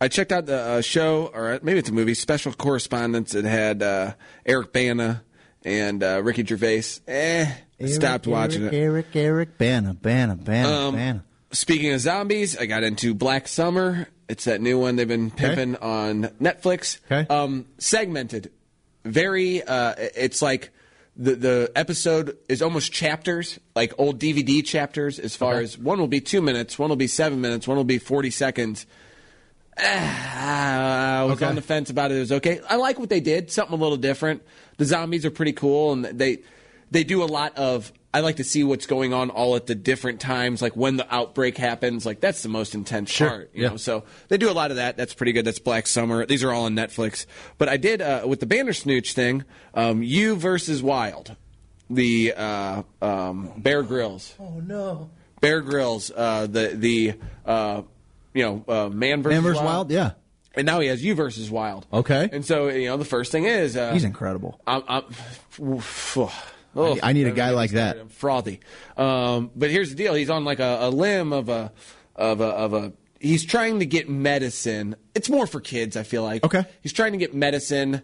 C: I checked out the uh, show, or maybe it's a movie, Special Correspondents. It had uh, Eric Bana and uh, Ricky Gervais. Eh, I stopped watching
D: Eric,
C: it.
D: Eric, Eric, Banna, Banna, Banna,
C: Um,
D: Banna.
C: Speaking of zombies, I got into Black Summer. It's that new one they've been pimping on Netflix.
D: Okay.
C: Um, segmented, very. Uh, it's like the the episode is almost chapters, like old DVD chapters. As far
D: Okay.
C: as one will be two minutes, one will be seven minutes, one will be forty seconds. Ah, I was
D: Okay.
C: on the fence about it. It was okay. I like what they did. Something a little different. The zombies are pretty cool, and they they do a lot of. I like to see what's going on all at the different times, like when the outbreak happens. Like that's the most intense
D: Sure.
C: part, you
D: Yeah.
C: know. So they do a lot of that. That's pretty good. That's Black Summer. These are all on Netflix. But I did uh, with the Bandersnooch thing. Um, you versus Wild, the uh, um, Bear Grylls.
D: Oh no.
C: Bear Grylls, uh, the the uh, you know uh, man versus,
D: Man versus Wild, yeah.
C: and now he has you versus Wild.
D: Okay.
C: And so you know the first thing is uh,
D: He's incredible.
C: I'm, I'm,
D: I need- I need a guy like that.
C: I'm frothy. Um, but here's the deal: he's on like a, a limb of a of a of a. He's trying to get medicine. It's more for kids, I feel like.
D: Okay.
C: He's trying to get medicine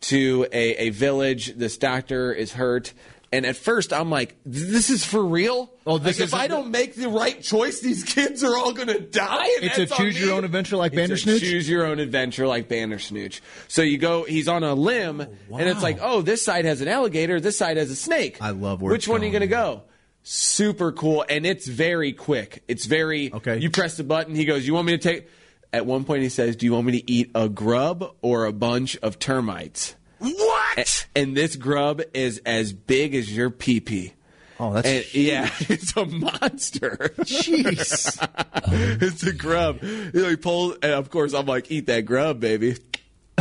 C: to a, a village. This doctor is hurt, And at first, I'm like, "This is for real."
D: Oh, this
C: like, if I don't make the right choice, these kids are all going to die.
D: It's a choose your own adventure like
C: It's
D: Bandersnooch?
C: choose your own adventure like Bandersnooch. So you go, he's on a limb, oh, and it's like, oh, this side has an alligator, this side has a snake. I
D: love where
C: Which one are you
D: going.
C: going to go? Super cool, and it's very quick. It's very okay. You press the button. He goes, "You want me to take?" At one point, he says, "Do you want me to eat a grub or a bunch of termites?" What? And, this grub is as big as your pee pee.
D: Oh, that's
C: and, yeah, it's a monster.
D: Jeez,
C: it's a grub. You know, he pulls, and of course, I'm like, "Eat that grub, baby."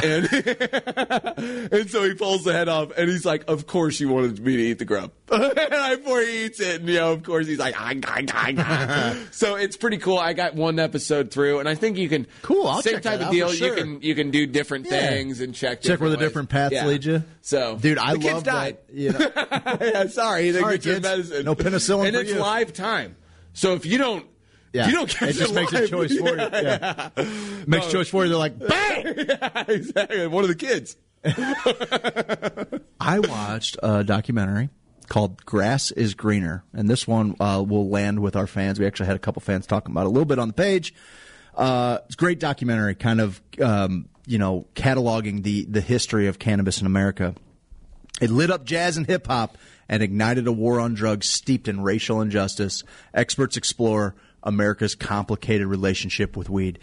C: And and so he pulls the head off, and he's like, "Of course you wanted me to eat the grub." and I, before he eats it, and you know, of course he's like, "Ah, ah, ah, ah." "So it's pretty cool." I got one episode through, and I think you can
D: Cool, I'll
C: same type of deal.
D: sure.
C: You can you can do different
D: Yeah.
C: things and check
D: Check where the
C: ways.
D: different paths
C: Yeah.
D: lead you.
C: So,
D: Dude, I love
C: died.
D: that. You know,
C: yeah, sorry, they
D: Sorry,
C: get your medicine.
D: No penicillin
C: and
D: for
C: it's
D: you.
C: live time. So if you don't,
D: Yeah.
C: you don't catch
D: It just
C: it
D: makes a choice for you. Yeah. makes
C: No.
D: choice for you. They're like, bang!
C: yeah, exactly. One of the kids.
D: I watched a documentary called "Grass Is Greener," and this one uh, will land with our fans. We actually had a couple fans talking about it a little bit on the page. Uh, it's a great documentary, kind of um, you know cataloging the the history of cannabis in America. It lit up jazz and hip hop and ignited a war on drugs steeped in racial injustice. Experts explore America's complicated relationship with weed.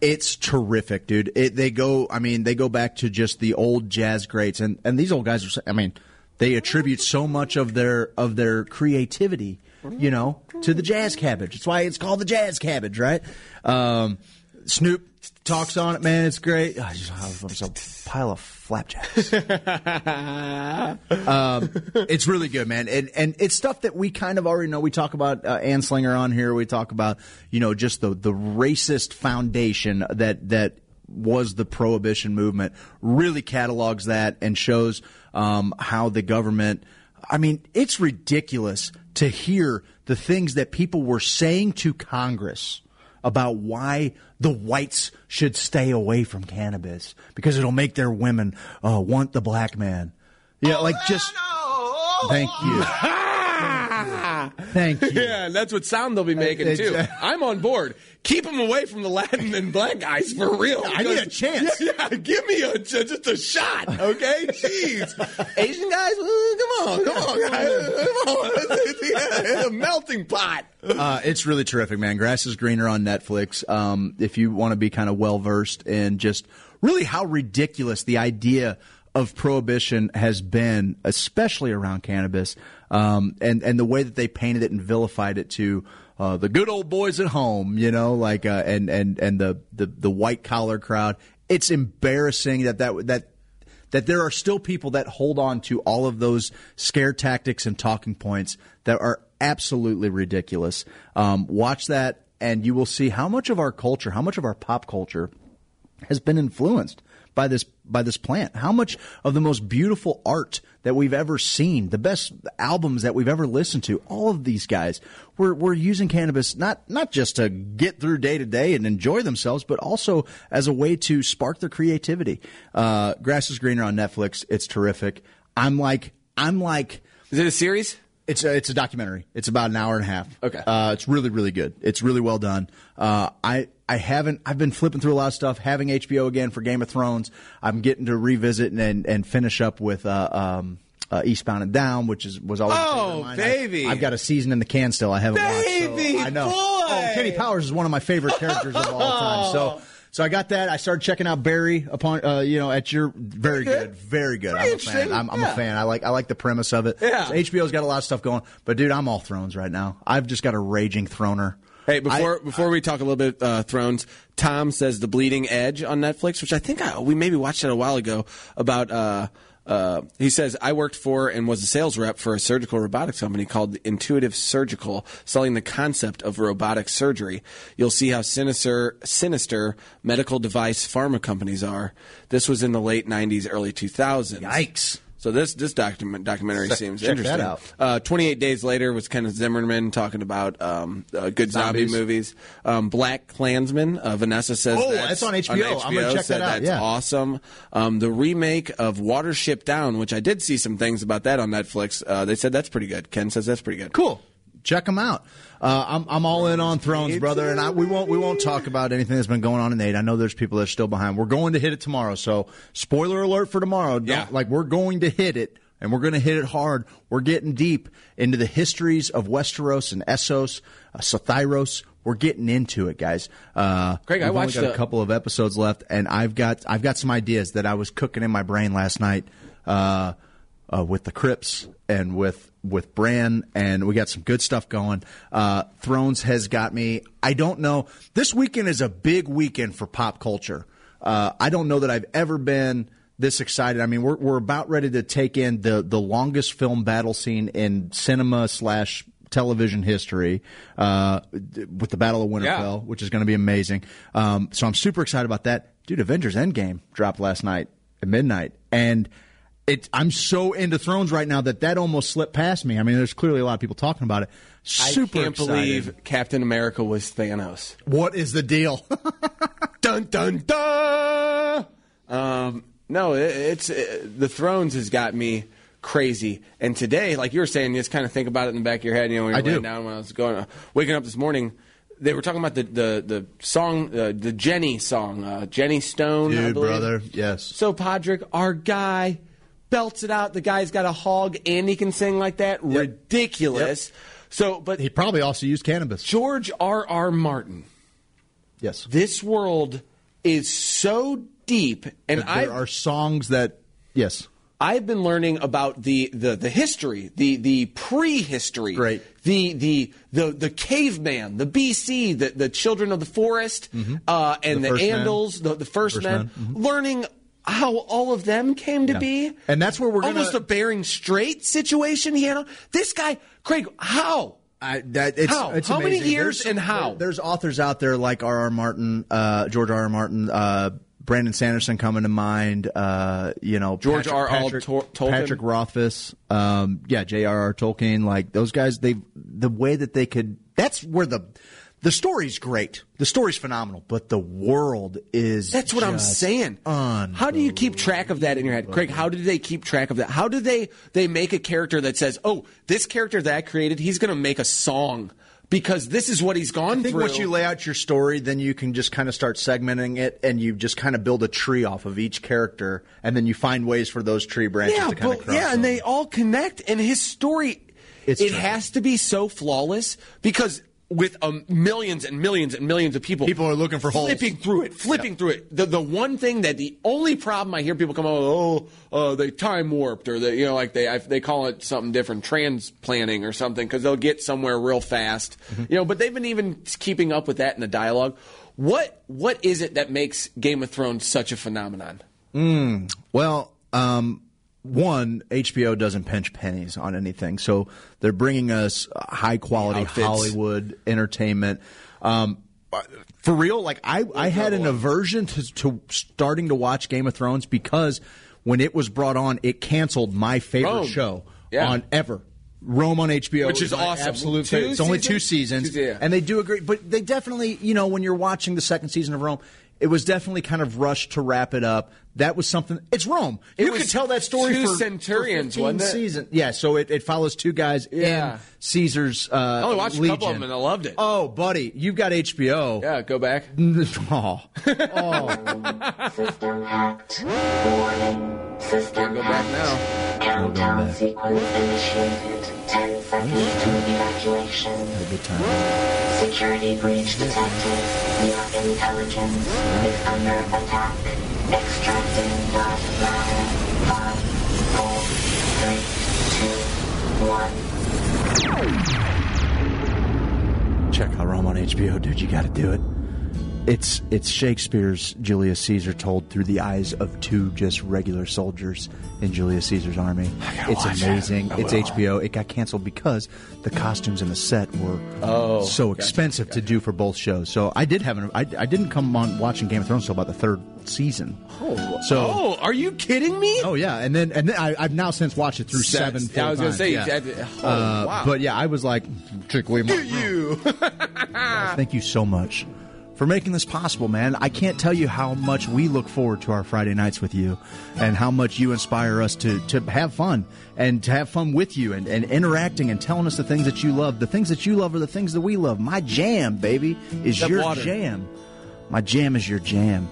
D: It's terrific, dude. It, they go, I mean, they go back to just the old jazz greats, and, and these old guys are, I mean, they attribute so much of their of their creativity, you know, to the jazz cabbage. That's why it's called the jazz cabbage, right? Um, Snoop talks on it, man. It's great. I just I'm so pile of flapjacks. um, it's really good, man, and and it's stuff that we kind of already know. We talk about uh, Anslinger on here. We talk about you know just the the racist foundation that that was the prohibition movement. Really catalogs that and shows um, how the government. I mean, it's ridiculous to hear the things that people were saying to Congress about why the whites should stay away from cannabis because it'll make their women uh, want the black man. Yeah, like just. Thank you. Thank you.
C: Yeah, and that's what sound they'll be making too. I'm on board. Keep them away from the Latin and black guys for real.
D: I need a chance.
C: Yeah, yeah, give me a just a shot, okay? Jeez, Asian guys, uh, come on, come on, guys, come on. It's a melting pot.
D: Uh, it's really terrific, man. Grass is greener on Netflix. Um, if you want to be kind of well versed in just really how ridiculous the idea of prohibition has been, especially around cannabis, um, and and the way that they painted it and vilified it to uh, the good old boys at home, you know, like uh, and and and the the, the white collar crowd. It's embarrassing that that that that there are still people that hold on to all of those scare tactics and talking points that are absolutely ridiculous. Um, watch that, and you will see how much of our culture, how much of our pop culture, has been influenced by this by this plant. How much of the most beautiful art that we've ever seen, the best albums that we've ever listened to, all of these guys were were using cannabis not not just to get through day to day and enjoy themselves, but also as a way to spark their creativity. Uh, Grass is greener on Netflix. It's terrific. I'm like I'm like.
C: Is it a series?
D: It's a, it's a documentary. It's about an hour and a half.
C: Okay.
D: Uh, it's really really good. It's really well done. Uh, I I haven't. I've been flipping through a lot of stuff. Having HBO again for Game of Thrones. I'm getting to revisit and and, and finish up with. Uh, um, uh, Eastbound and Down, which is was always
C: Oh,
D: mine.
C: baby.
D: I, have got a season in the can still. I haven't
C: Baby
D: watched. So I know.
C: boy.
D: Oh, Kenny Powers is one of my favorite characters of all time. So. So I got that. I started checking out Barry upon, uh, you know, at your very good, very good. I'm a fan.
C: interesting.
D: I'm, I'm
C: Yeah.
D: a fan. I like, I like the premise of it.
C: Yeah.
D: So HBO's got a lot of stuff going, but dude, I'm all Thrones right now. I've just got a raging Throner.
C: Hey, before before we talk a little bit uh, Thrones, Tom says the Bleeding Edge on Netflix, which I think I, we maybe watched it a while ago. About uh, uh, he says I worked for and was a sales rep for a surgical robotics company called Intuitive Surgical, selling the concept of robotic surgery. You'll see how sinister sinister medical device pharma companies are. This was in the late '90s, early 2000s.
D: Yikes.
C: So this this document documentary
D: Check-
C: seems
D: check
C: interesting.
D: that out.
C: Uh, Twenty eight days later was Kenneth Zimmerman talking about um, uh, good zombie movies. Um, Black Klansman. Uh, Vanessa says
D: Oh,
C: that's,
D: that's on HBO. I'm gonna check
C: said
D: that out,
C: That's
D: yeah.
C: awesome. Um, the remake of Watership Down, which I did see some things about that on Netflix. Uh, they said that's pretty good. Ken says that's pretty good.
D: Cool. Check them out. Uh, I'm I'm all in on Thrones, brother, and I, we won't we won't talk about anything that's been going on in eight. I know there's people that are still behind. We're going to hit it tomorrow, so spoiler alert for tomorrow.
C: Yeah.
D: like we're going to hit it, and we're going to hit it hard. We're getting deep into the histories of Westeros and Essos, uh. We're getting into it, guys. Uh,
C: Craig, I
D: we've only
C: watched
D: got a
C: a-
D: couple of episodes left, and I've got I've got some ideas that I was cooking in my brain last night. Uh, uh, with the Crips and with with Bran, and we got some good stuff going. Uh, Thrones has got me. I don't know. This weekend is a big weekend for pop culture. Uh, I don't know that I've ever been this excited. I mean, we're we're about ready to take in the the longest film battle scene in cinema slash television history uh, with the Battle of Winterfell, which is going to be amazing. Um, so I'm super excited about that, dude. Avengers Endgame dropped last night at midnight, and it, I'm so into Thrones right now that that almost slipped past me. I mean, there's clearly a lot of people talking about it. Super
C: I can't
D: excited.
C: believe Captain America was Thanos.
D: What is the deal?
C: dun dun dun. Um, no, it, it's it, the Thrones has got me crazy. And today, like you were saying, you just kind of think about it in the back of your head. You know, when you're
D: I do.
C: down when I was going, uh, waking up this morning. They were talking about the the the song, uh, the Jenny song, uh, Jenny Stone. I
D: Dude, brother, yes.
C: So Podrick, our guy, belts it out. The guy's got a hog and he can sing like that. Ridiculous. So, but
D: he probably also used cannabis.
C: George R. R. Martin.
D: Yes.
C: This world is so deep, and
D: there
C: I
D: are songs that yes.
C: I've been learning about the, the, the history, the the prehistory,
D: Great.
C: the the the the caveman, the BC, the the children of the forest, uh, and
D: Mm-hmm. The
C: the,
D: first men.
C: Andals, the, the first,
D: First
C: men,
D: men, mhm.
C: learning how all of them came to
D: Yeah.
C: be,
D: And that's where we're gonna-
C: almost a Bering Strait situation. He had this guy, Craig. How?
D: I, that, it's,
C: How?
D: it's
C: How many years
D: There's
C: and how?
D: there- There's authors out there like R. R. Martin, uh, George R. R. Martin, uh, Brandon Sanderson coming to mind. Uh, you know,
C: George R. R.
D: Patrick,
C: Tolkien?
D: Patrick Rothfuss. Um, yeah, J.R.R. Tolkien. Like those guys, they the way that they could. That's where the the story's great. The story's phenomenal, but the world is.
C: That's what I'm saying. How do you keep track of that in your head, Craig? How did they keep track of that? How do they they make a character that says, "Oh, this character that I created, he's going to make a song because this is what he's gone
D: I think
C: through."
D: once you lay out your story, then you can just kind of start segmenting it, and you just kind of build a tree off of each character, and then you find ways for those tree branches
C: yeah,
D: to kind of
C: but
D: cross.
C: yeah, and they all connect, and his story
D: It's
C: it
D: true.
C: has to be so flawless because. With um, millions and millions and millions of people,
D: People are looking for holes.
C: flipping through it, flipping through it. The the one thing that the only problem I hear people come up with, oh, uh, they time warped, or they you know like they I, they call it something different, transplanting or something, because they'll get somewhere real fast,
D: Mm-hmm.
C: you know. But they've been even keeping up with that in the dialogue. What what is it that makes Game of Thrones such a phenomenon?
D: Mm, well, um, one, HBO doesn't pinch pennies on anything, so they're bringing us high quality
C: Outfits.
D: Hollywood entertainment. Um, for real, like I, I had an aversion to, to starting to watch Game of Thrones because when it was brought on, it canceled my favorite
C: Rome.
D: show
C: Yeah.
D: on ever. Rome on HBO,
C: Which is awesome.
D: Absolute
C: Two
D: favorite. It's only two
C: seasons?
D: seasons,
C: Two- yeah.
D: and they do agree. But they definitely, you know, when you're watching the second season of Rome, it was definitely kind of rushed to wrap it up. That was something. It's Rome.
C: It
D: you could tell that story
C: two
D: for
C: centurions,
D: for 15? Season. Yeah, so it, it follows two guys
C: Yeah.
D: in Caesar's. Uh,
C: I only watched a couple of them and I loved it.
D: Oh, buddy, you've got HBO.
C: Yeah, go back.
D: oh.
C: Can't go back now.
P: Countdown sequence initiated. 10 seconds to evacuation.
D: Good time.
P: Security breach detected. Your intelligence is under attack. Extracting dot matter. Five, four, three, two, one.
D: Check out Rome on HBO, dude. You got to do it. It's it's Shakespeare's Julius Caesar told through the eyes of two just regular soldiers in Julius Caesar's army. It's amazing.
C: that. I
D: It's
C: will.
D: HBO. It got canceled because the costumes and the set were
C: Oh,
D: so
C: gotcha,
D: expensive to do for both shows. So I did have an I, I didn't come on watching Game of Thrones until about the third season.
C: Oh,
D: So-
C: oh, are you kidding me?
D: Oh yeah, and then and then I, I've now since watched it through
C: Se-
D: seven.
C: yeah, I was gonna say,
D: times,
C: you
D: yeah.
C: oh,
D: Uh,
C: wow.
D: But yeah, I was like, particularly my
C: you.
D: Thank you so much for making this possible, man. I can't tell you how much we look forward to our Friday nights with you and how much you inspire us to, to have fun and to have fun with you and, and interacting and telling us the things that you love. The things that you love are the things that we love. My jam, baby, is
C: That
D: your
C: water.
D: jam. My jam is your jam.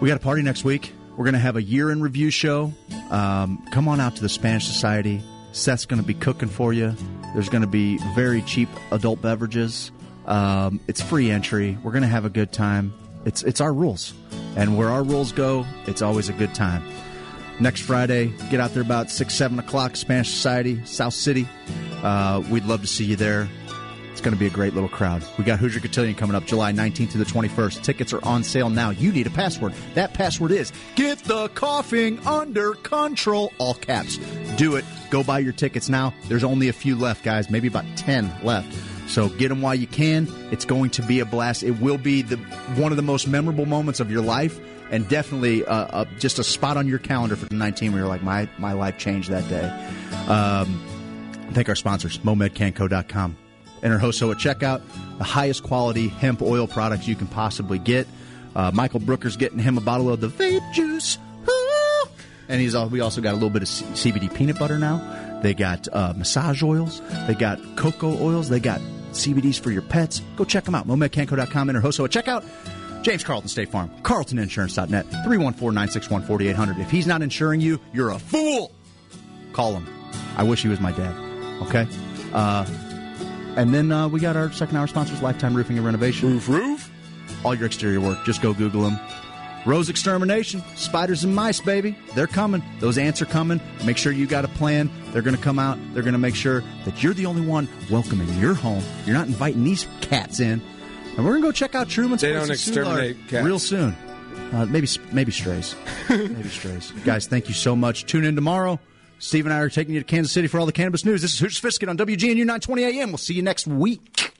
D: We got a party next week. We're going to have a year in review show. Um, come on out to the Spanish Society. Seth's going to be cooking for you. There's going to be very cheap adult beverages. Um, it's free entry. We're going to have a good time. It's it's our rules, and where our rules go, it's always a good time. Next Friday, get out there about six seven o'clock. Spanish Society, South City. Uh, we'd love to see you there. It's going to be a great little crowd. We got Hoosier Cotillion coming up July 19th to the 21st. Tickets are on sale now. You need a password. That password is get the coughing under control. All caps. Do it. Go buy your tickets now. There's only a few left, guys. Maybe about 10 left. So get them while you can. It's going to be a blast. It will be the one of the most memorable moments of your life, and definitely uh, uh, just a spot on your calendar for the 19 where you're like, my my life changed that day. Um, Thank our sponsors, MoMedCanco.com. Enter HOSO at checkout. The highest quality hemp oil products you can possibly get. Uh, Michael Brooker's getting him a bottle of the vape juice. And he's all, we also got a little bit of C- CBD peanut butter now. They got uh, massage oils. They got cocoa oils. They got CBDs for your pets. Go check them out. MoMedCanco.com. Enter HOSO at checkout. James Carlton State Farm. CarltonInsurance.net. 314-961-4800. If he's not insuring you, you're a fool. Call him. I wish he was my dad. Okay? Uh, and then uh, we got our second hour sponsors, Lifetime Roofing and Renovation. Roof, roof. All your exterior work. Just go Google them. Rose Extermination, spiders and mice, baby. They're coming. Those ants are coming. Make sure you got a plan. They're going to come out. They're going to make sure that you're the only one welcoming your home. You're not inviting these cats in. And we're going to go check out Truman's
C: They don't exterminate cats.
D: real soon. Uh, maybe maybe strays. maybe strays. Guys, thank you so much. Tune in tomorrow. Steve and I are taking you to Kansas City for all the cannabis news. This is Hoosier Sophisticate on WGNU 920 AM. We'll see you next week.